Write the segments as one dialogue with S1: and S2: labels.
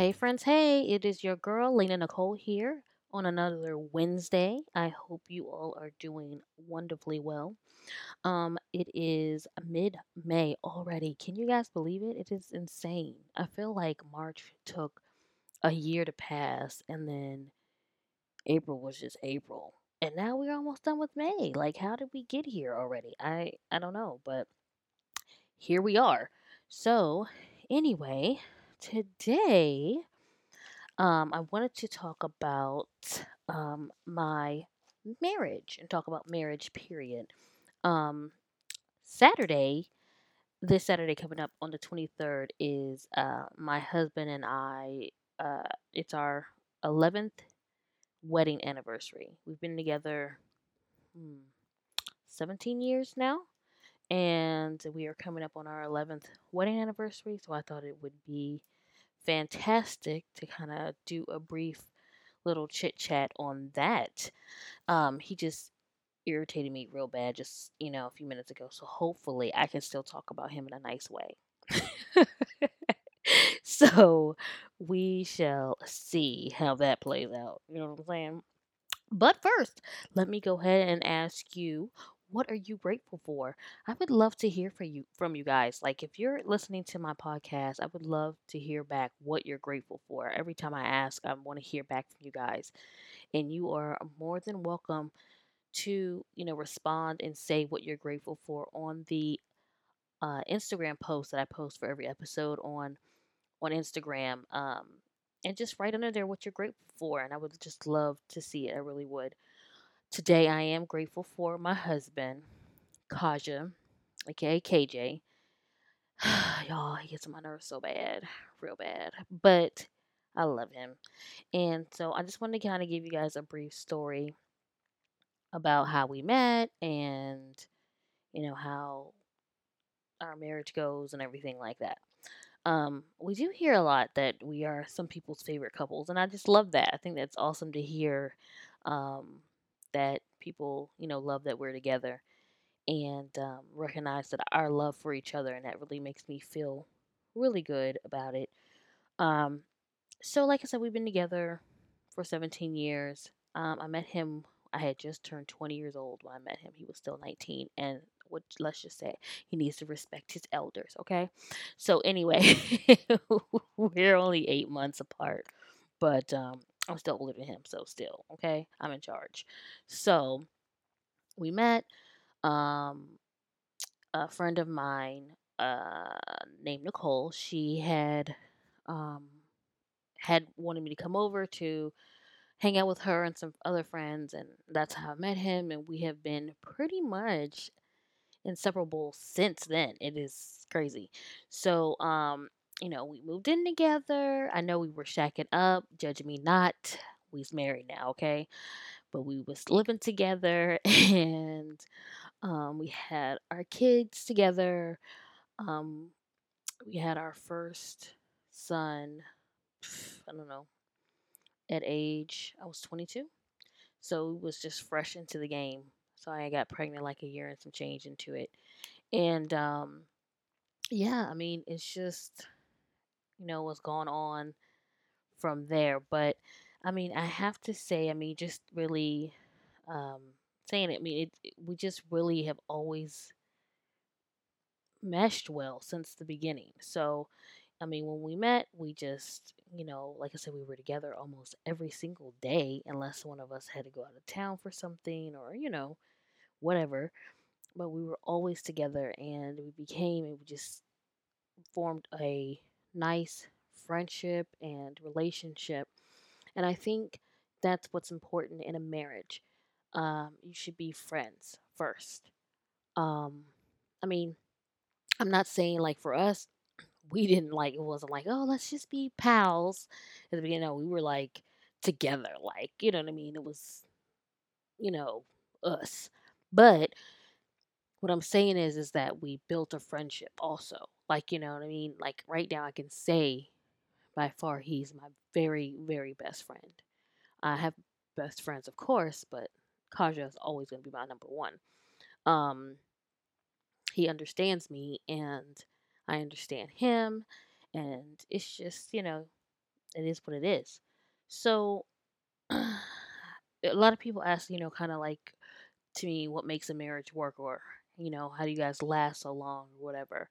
S1: Hey, friends. Hey, it is your girl, Lena Nicole, here on another Wednesday. I hope you all are doing wonderfully well. Um, it is mid May already. Can you guys believe it? It is insane. I feel like March took a year to pass, and then April was just April. And now we're almost done with May. Like, how did we get here already? I I don't know, but here we are. So, anyway, today um, I wanted to talk about um, my marriage and talk about marriage, period. Um, Saturday, this Saturday coming up on the 23rd, is uh, my husband and I, uh, it's our 11th wedding anniversary. We've been together hmm, 17 years now, and we are coming up on our 11th wedding anniversary, so I thought it would be fantastic to kind of do a brief little chit chat on that. Um, he just irritated me real bad just, you know, a few minutes ago. So hopefully I can still talk about him in a nice way. so we shall see how that plays out. You know what I'm saying? But first, let me go ahead and ask you what are you grateful for? I would love to hear from you from you guys. Like if you're listening to my podcast, I would love to hear back what you're grateful for. Every time I ask, I want to hear back from you guys. And you are more than welcome to, you know, respond and say what you're grateful for on the uh, Instagram post that I post for every episode on on Instagram. Um, and just write under there what you're grateful for. And I would just love to see it. I really would. Today, I am grateful for my husband, Kaja, aka KJ. Y'all, he gets on my nerves so bad, real bad. But I love him. And so I just wanted to kind of give you guys a brief story about how we met and, you know, how our marriage goes and everything like that. Um, we do hear a lot that we are some people's favorite couples, and I just love that. I think that's awesome to hear um, that people, you know, love that we're together and um, recognize that our love for each other, and that really makes me feel really good about it. Um, so, like I said, we've been together for 17 years. Um, I met him, I had just turned 20 years old when I met him. He was still 19. And what, let's just say he needs to respect his elders, okay? So, anyway, we're only eight months apart, but um, I'm still older than him. So, still, okay? I'm in charge. So, we met. Um, a friend of mine uh, named Nicole, she had um, had wanted me to come over to hang out with her and some other friends, and that's how I met him. And we have been pretty much inseparable since then. It is crazy. So, um, you know, we moved in together. I know we were shacking up. Judge me not. We's married now, okay? But we was living together, and um, we had our kids together. Um, we had our first son. I don't know at age I was 22, so it was just fresh into the game. So I got pregnant like a year and some change into it, and um, yeah, I mean it's just you know what's going on from there. But I mean I have to say, I mean just really um, saying it. I mean it, we just really have always meshed well since the beginning. So I mean, when we met, we just, you know, like I said, we were together almost every single day, unless one of us had to go out of town for something or, you know, whatever. But we were always together and we became and we just formed a nice friendship and relationship. And I think that's what's important in a marriage. Um, you should be friends first. Um, I mean, I'm not saying like for us, we didn't like it wasn't like oh let's just be pals at the beginning we were like together like you know what i mean it was you know us but what i'm saying is is that we built a friendship also like you know what i mean like right now i can say by far he's my very very best friend i have best friends of course but kaja is always going to be my number one um he understands me and i understand him and it's just you know It is what it is. So, a lot of people ask, you know, kind of like to me, what makes a marriage work, or you know, how do you guys last so long, or whatever.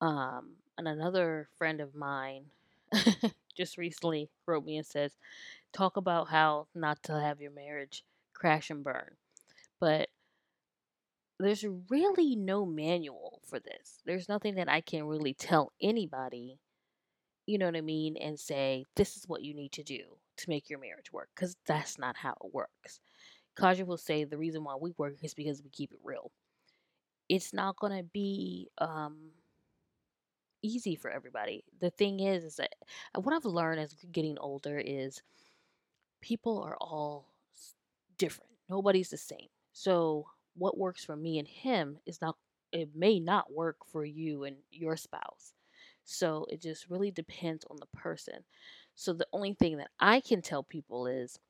S1: Um, and another friend of mine just recently wrote me and says, talk about how not to have your marriage crash and burn. But there's really no manual for this. There's nothing that I can really tell anybody, you know what I mean, and say, this is what you need to do to make your marriage work, because that's not how it works. Kaja will say the reason why we work is because we keep it real. It's not going to be um, easy for everybody. The thing is, is that uh, what I've learned as getting older is people are all different. Nobody's the same. So what works for me and him is not it may not work for you and your spouse. So it just really depends on the person. So the only thing that I can tell people is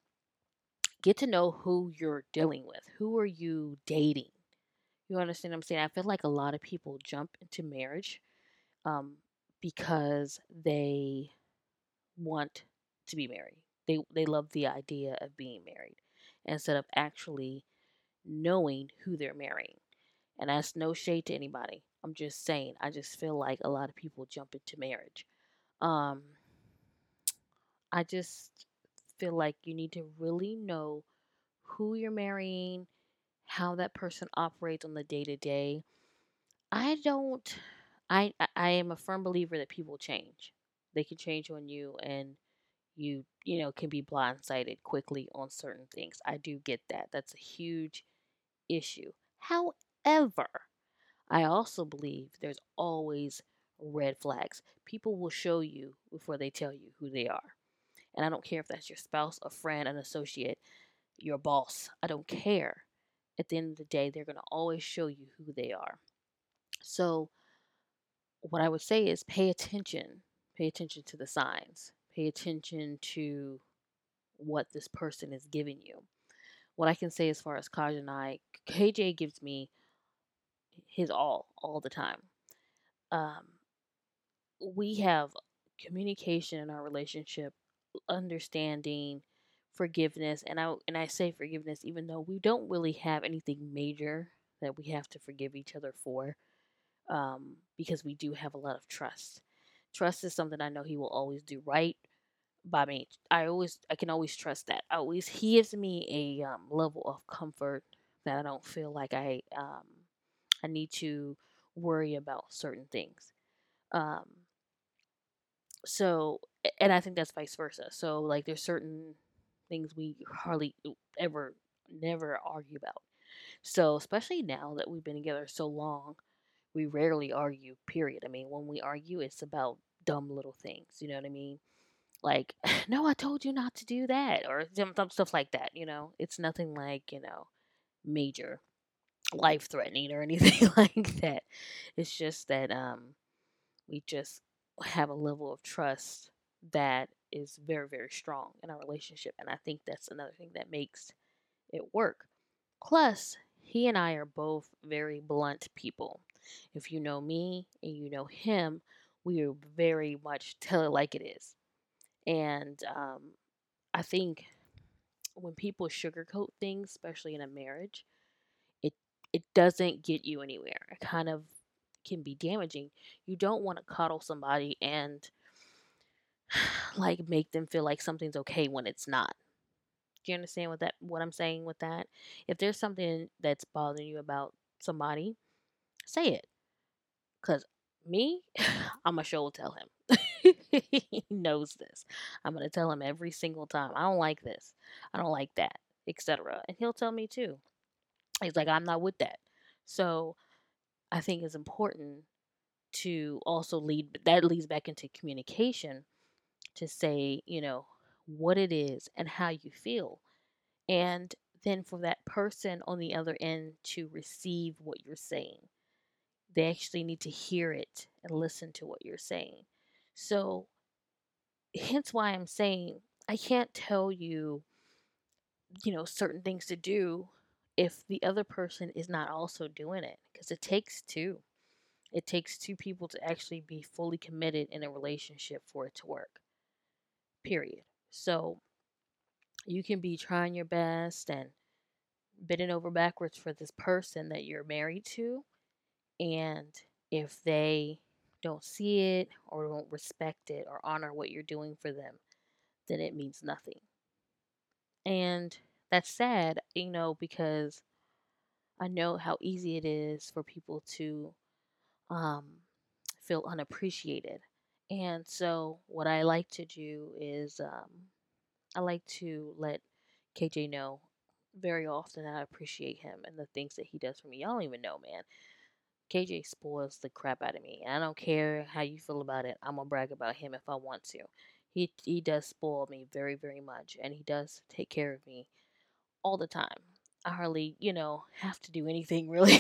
S1: get to know who you're dealing with. Who are you dating? You understand what I'm saying? I feel like a lot of people jump into marriage um, because they want to be married. They they love the idea of being married instead of actually knowing who they're marrying. And that's no shade to anybody. I'm just saying. I just feel like a lot of people jump into marriage. Um, I just feel like you need to really know who you're marrying, how that person operates on the day to day. I don't. I I am a firm believer that people change. They can change on you, and you you know can be blindsided quickly on certain things. I do get that. That's a huge issue. However, I also believe there's always red flags. People will show you before they tell you who they are. And I don't care if that's your spouse, a friend, an associate, your boss. I don't care. At the end of the day, they're going to always show you who they are. So, what I would say is pay attention. Pay attention to the signs. Pay attention to what this person is giving you. What I can say as far as Kaj and I, KJ gives me his all, all the time. Um, we have communication in our relationship, understanding, forgiveness, and I and I say forgiveness even though we don't really have anything major that we have to forgive each other for, um, because we do have a lot of trust. Trust is something I know he will always do right by me. I always I can always trust that. I always he gives me a um, level of comfort that I don't feel like I um, I need to worry about certain things. Um, so and I think that's vice versa. So like there's certain things we hardly ever never argue about. So especially now that we've been together so long, we rarely argue, period. I mean, when we argue it's about dumb little things, you know what I mean? Like, no, I told you not to do that or some, some stuff like that, you know. It's nothing like, you know, major life threatening or anything like that. It's just that um we just have a level of trust that is very very strong in our relationship and I think that's another thing that makes it work. Plus, he and I are both very blunt people. If you know me and you know him, we are very much tell it like it is. And um, I think when people sugarcoat things, especially in a marriage, it it doesn't get you anywhere. It kind of can be damaging. You don't want to cuddle somebody and like make them feel like something's okay when it's not. Do you understand what that what I'm saying with that? If there's something that's bothering you about somebody, say it. Cause me, I'm a sure tell him. he knows this. I'm gonna tell him every single time. I don't like this. I don't like that, etc. And he'll tell me too. He's like, I'm not with that. So I think it's important to also lead that leads back into communication to say, you know, what it is and how you feel. And then for that person on the other end to receive what you're saying. They actually need to hear it and listen to what you're saying. So, hence why I'm saying I can't tell you, you know, certain things to do if the other person is not also doing it because it takes two. It takes two people to actually be fully committed in a relationship for it to work. period. So you can be trying your best and bending over backwards for this person that you're married to. And if they don't see it or don't respect it or honor what you're doing for them, then it means nothing. And that's sad, you know, because I know how easy it is for people to um, feel unappreciated. And so, what I like to do is um, I like to let KJ know very often that I appreciate him and the things that he does for me. Y'all don't even know, man. KJ spoils the crap out of me. I don't care how you feel about it. I'm gonna brag about him if I want to. He he does spoil me very very much, and he does take care of me all the time. I hardly, you know, have to do anything really.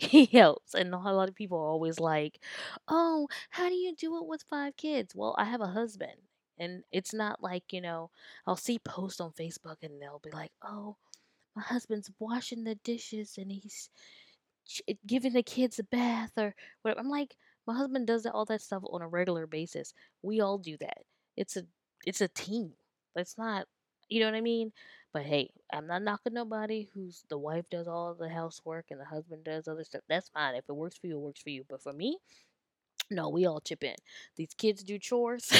S1: he helps, and a lot of people are always like, "Oh, how do you do it with five kids?" Well, I have a husband, and it's not like you know, I'll see posts on Facebook, and they'll be like, "Oh, my husband's washing the dishes, and he's Eh, giving the kids a bath or whatever. I'm like, my husband does all that stuff on a regular basis. We all do that. It's a it's a team. It's not, you know what I mean? But hey, I'm not knocking nobody who's the wife does all the housework and the husband does other stuff. That's fine. If it works for you, it works for you. But for me, no, we all chip in. These kids do chores,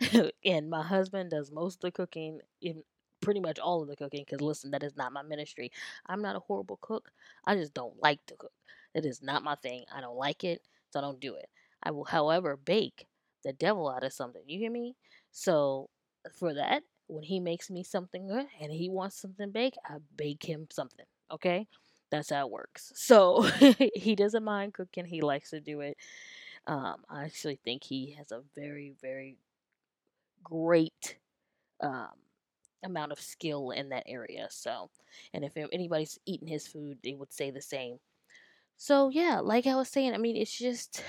S1: and my husband does most of the cooking, in pretty much all of the cooking. Because listen, that is not my ministry. I'm not a horrible cook. I just don't like to cook. It is not my thing. I don't like it, so I don't do it. I will, however, bake the devil out of something. You hear me? So for that, when he makes me something good and he wants something baked, I bake him something. Okay? That's how it works. So he doesn't mind cooking. He likes to do it. Um, I actually think he has a very, very great um, amount of skill in that area. So, and if anybody's eating his food, they would say the same. So, yeah, like I was saying, I mean, it's just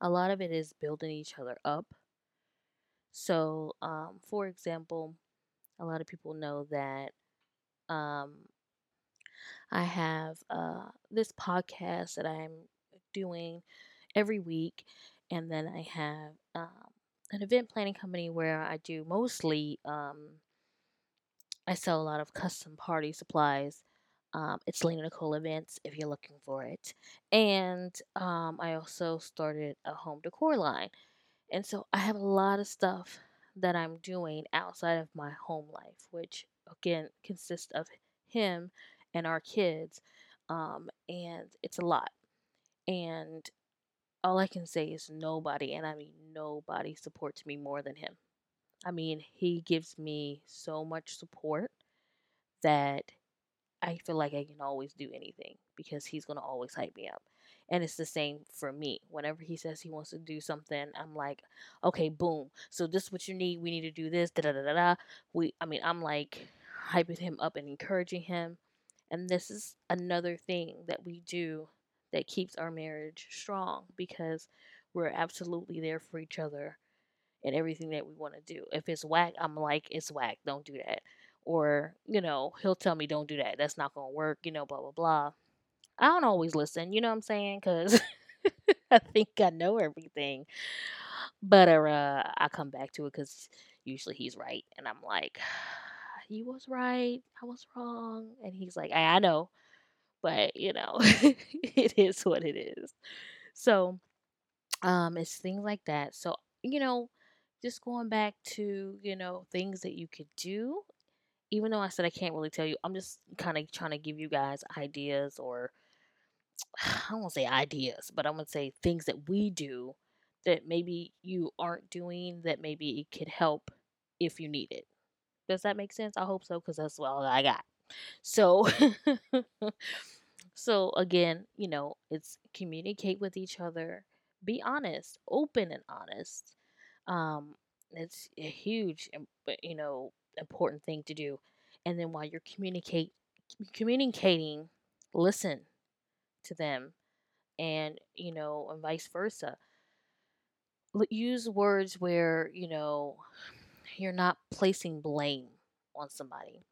S1: a lot of it is building each other up. So, um, for example, a lot of people know that um, I have uh, this podcast that I'm doing every week, and then I have um, an event planning company where I do mostly. Um, I sell a lot of custom party supplies. Um, it's Lena Nicole Events if you're looking for it, and um, I also started a home decor line, and so I have a lot of stuff that I'm doing outside of my home life, which again consists of him and our kids. Um, and it's a lot. And all I can say is nobody, and I mean nobody, supports me more than him. I mean, he gives me so much support that I feel like I can always do anything because he's going to always hype me up. And it's the same for me. Whenever he says he wants to do something, I'm like, okay, boom. So this is what you need. We need to do this. Da da da da. da. We, I mean, I'm like hyping him up and encouraging him. And this is another thing that we do that keeps our marriage strong because we're absolutely there for each other and everything that we want to do. If it's whack, I'm like, it's whack. Don't do that. Or, you know, he'll tell me, don't do that. That's not going to work, you know, blah, blah, blah. I don't always listen, you know what I'm saying? Because I think I know everything. But uh, I come back to it because usually he's right. And I'm like, he was right. I was wrong. And he's like, I, I know. But, you know, it is what it is. So, um, it's things like that. So, you know, just going back to, you know, things that you could do. Even though I said I can't really tell you, I'm just kind of trying to give you guys ideas or I don't to say ideas, but I'm going to say things that we do that maybe you aren't doing that maybe it could help if you need it. Does that make sense? I hope so because that's all I got. So, so again, you know, it's communicate with each other, be honest, open and honest. Um, it's a huge, you know, important thing to do. And then while you're communicate communicating, listen to them, and you know, and vice versa. Use words where you know you're not placing blame on somebody.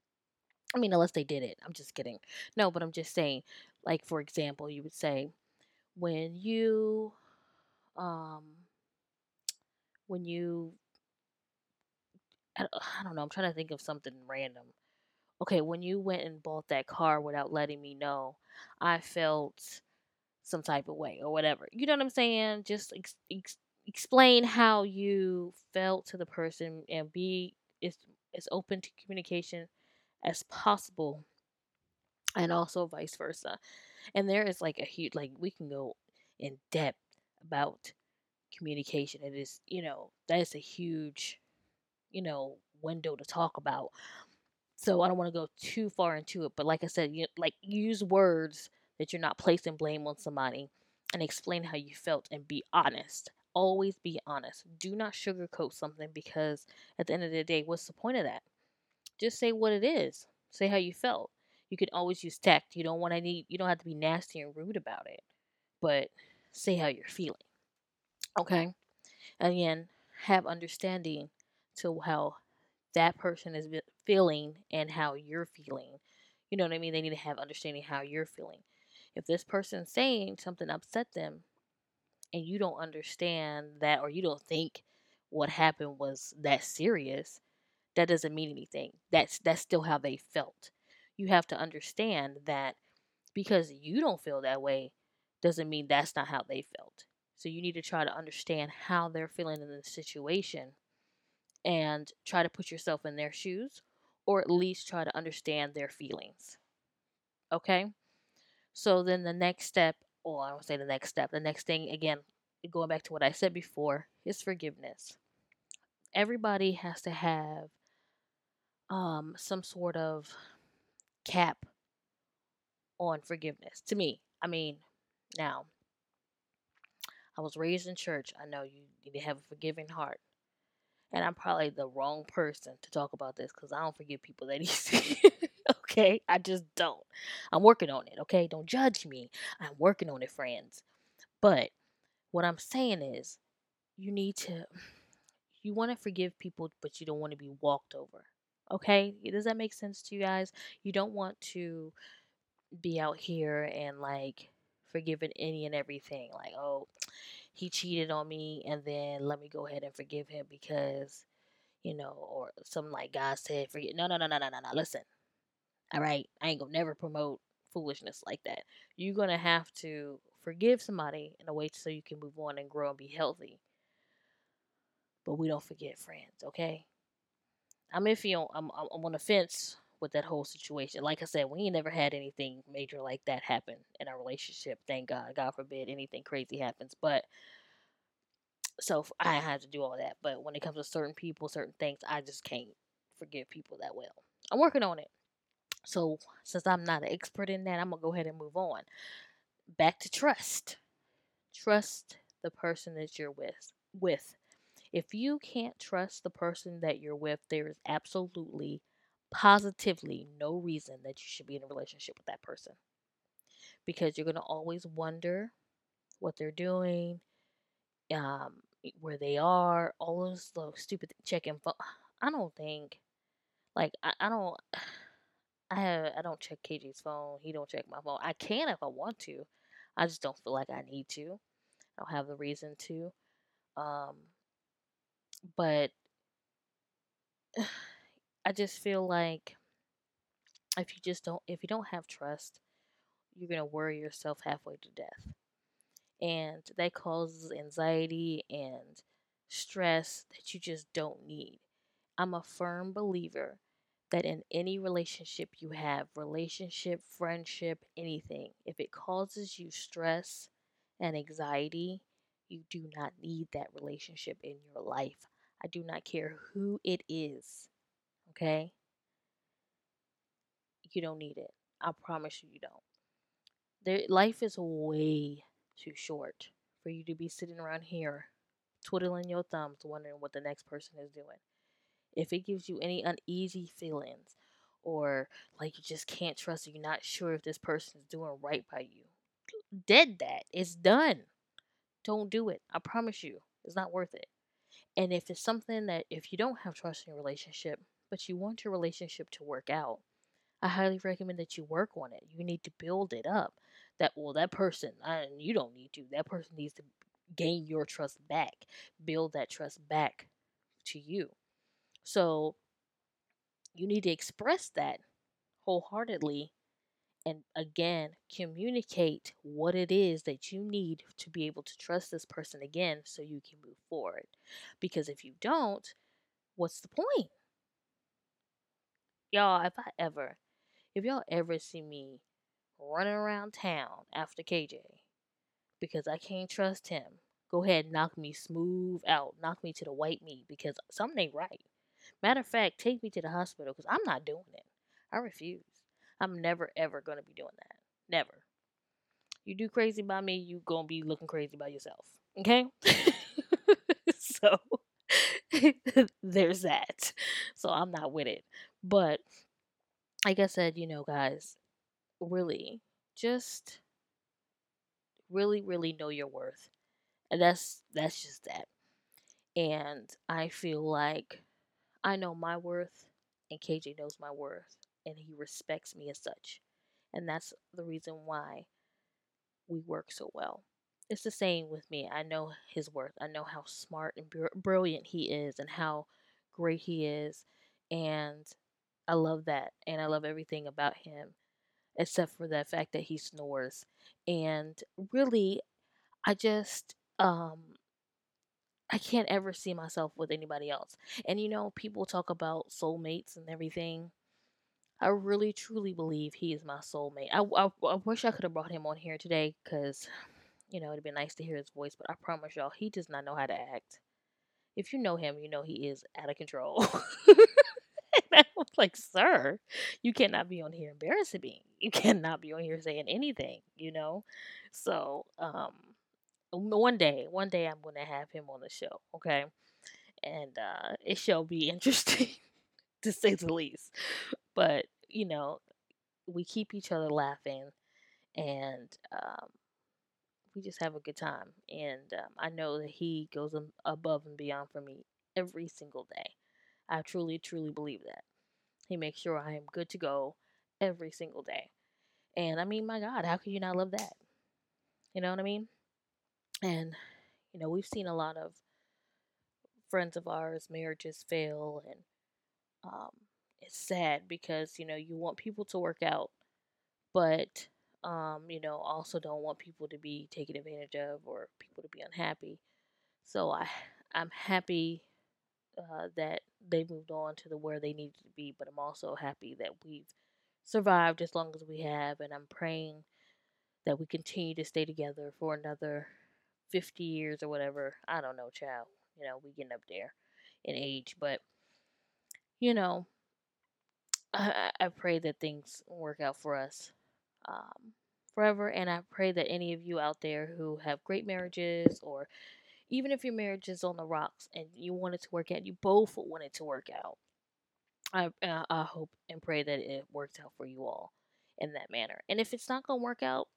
S1: I mean, unless they did it. I'm just kidding. No, but I'm just saying, like, for example, you would say, when you, um, when you I don't know, I'm trying to think of something random. Okay, when you went and bought that car without letting me know, I felt some type of way or whatever. You know what I'm saying? Just ex- ex- explain how you felt to the person and be as as open to communication as possible and also vice versa. And there is like a huge like we can go in depth about communication. It is, you know, that is a huge, you know, window to talk about. So I don't want to go too far into it, but like I said, you like use words that you're not placing blame on somebody and explain how you felt and be honest. Always be honest. Do not sugarcoat something because at the end of the day, what's the point of that? Just say what it is. Say how you felt. You can always use tact. You don't want to need you don't have to be nasty and rude about it. But say how you're feeling. Okay? Again, have understanding to how that person is feeling and how you're feeling. You know what I mean? They need to have understanding how you're feeling. If this person's saying something upset them and you don't understand that or you don't think what happened was that serious, that doesn't mean anything. That's that's still how they felt. You have to understand that because you don't feel that way doesn't mean that's not how they felt. So you need to try to understand how they're feeling in the situation and try to put yourself in their shoes or at least try to understand their feelings. Okay? So then the next step, or I don't say the next step, the next thing, again, going back to what I said before, is forgiveness. Everybody has to have um, some sort of cap on forgiveness. To me, I mean, now, I was raised in church. I know you need to have a forgiving heart. And I'm probably the wrong person to talk about this because I don't forgive people that easy. okay? I just don't. I'm working on it, okay? Don't judge me. I'm working on it, friends. But what I'm saying is, you need to, you want to forgive people, but you don't want to be walked over. Okay? Does that make sense to you guys? You don't want to be out here and like forgiving any and everything. Like, oh, he cheated on me, and then let me go ahead and forgive him because, you know, or something like God said, forget. No, no, no, no, no, no, no. Listen, all right, I ain't gonna never promote foolishness like that. You're gonna have to forgive somebody in a way so you can move on and grow and be healthy. But we don't forget friends, okay? I'm iffy on I'm I'm on the fence with that whole situation. Like I said, we ain't never had anything major like that happen in our relationship. Thank God. God forbid anything crazy happens. But so I have to do all that. But when it comes to certain people, certain things, I just can't forgive people that well. I'm working on it. So since I'm not an expert in that, I'm gonna go ahead and move on. Back to trust. Trust the person that you're with. With. If you can't trust the person that you're with, there is absolutely, positively no reason that you should be in a relationship with that person. Because you're gonna always wonder what they're doing, um, where they are, all those little stupid checking. I don't think, like, I, I don't, I have, I don't check KJ's phone. He don't check my phone. I can if I want to. I just don't feel like I need to. I don't have the reason to. Um, but I just feel like if you just don't, if you don't have trust, you're gonna worry yourself halfway to death, and that causes anxiety and stress that you just don't need. I'm a firm believer that in any relationship you have, relationship, friendship, anything, if it causes you stress and anxiety, you do not need that relationship in your life. I do not care who it is. Okay? You don't need it. I promise you, you don't. There, life is way too short for you to be sitting around here twiddling your thumbs wondering what the next person is doing. If it gives you any uneasy feelings or like you just can't trust you're not sure if this person is doing right by you, dead that. It's done. Don't do it. I promise you. It's not worth it. And if it's something that if you don't have trust in your relationship, but you want your relationship to work out, I highly recommend that you work on it. You need to build it up. That well, that person, you don't need to. That person needs to gain your trust back, build that trust back to you. So you need to express that wholeheartedly and again communicate what it is that you need to be able to trust this person again so you can move forward. Because if you don't, what's the point? Y'all, if I ever, if y'all ever see me running around town after KJ because I can't trust him, go ahead and knock me smooth out, knock me to the white meat because something ain't right. Matter of fact, take me to the hospital because I'm not doing it. I refuse. I'm never ever gonna be doing that. Never. You do crazy by me, you gonna be looking crazy by yourself. Okay? so there's that. So I'm not with it. But like I said, you know, guys, really just really, really know your worth. And that's that's just that. And I feel like I know my worth and KJ knows my worth and he respects me as such. And that's the reason why we work so well. It's the same with me. I know his worth. I know how smart and brilliant he is and how great he is. And I love that. And I love everything about him except for the fact that he snores. And really, I just um I can't ever see myself with anybody else. And you know, people talk about soulmates and everything. I really truly believe he is my soulmate. I, I, I wish I could have brought him on here today because, you know, it'd be nice to hear his voice, but I promise y'all, he does not know how to act. If you know him, you know he is out of control. I was like, sir, you cannot be on here embarrassing me. You cannot be on here saying anything, you know? So, um, one day, one day I'm going to have him on the show, okay? And uh, it shall be interesting to say the least. But, you know, we keep each other laughing and um, we just have a good time. And um, I know that he goes above and beyond for me every single day. I truly, truly believe that. He makes sure I am good to go every single day. And I mean, my God, how can you not love that? You know what I mean? And, you know, we've seen a lot of friends of ours, marriages fail, and um, it's sad because, you know, you want people to work out, but, um, you know, also don't want people to be taken advantage of or people to be unhappy. So I, I'm happy uh, that they moved on to the where they needed to be, but I'm also happy that we've survived as long as we have, and I'm praying that we continue to stay together for another 50 years or whatever. I don't know, child. You know, we getting up there in age, but you know, I, I pray that things work out for us um, forever, and I pray that any of you out there who have great marriages or even if your marriage is on the rocks and you want it to work out, you both want it to work out. I uh, I hope and pray that it works out for you all in that manner. And if it's not gonna work out,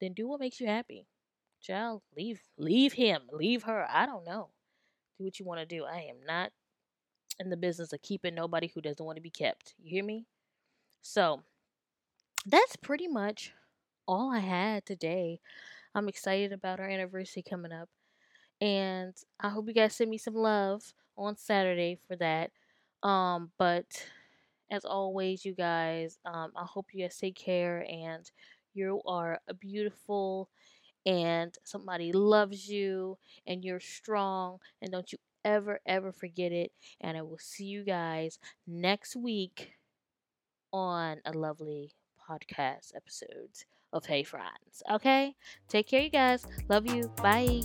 S1: then do what makes you happy. Child, leave leave him, leave her. I don't know. Do what you want to do. I am not in the business of keeping nobody who doesn't want to be kept. You hear me? So that's pretty much all I had today. I'm excited about our anniversary coming up. And I hope you guys send me some love on Saturday for that. Um, but as always, you guys, um, I hope you guys take care and you are beautiful and somebody loves you and you're strong and don't you ever ever forget it and I will see you guys next week on a lovely podcast episode of Hey Friends. Okay? Take care you guys. Love you. Bye.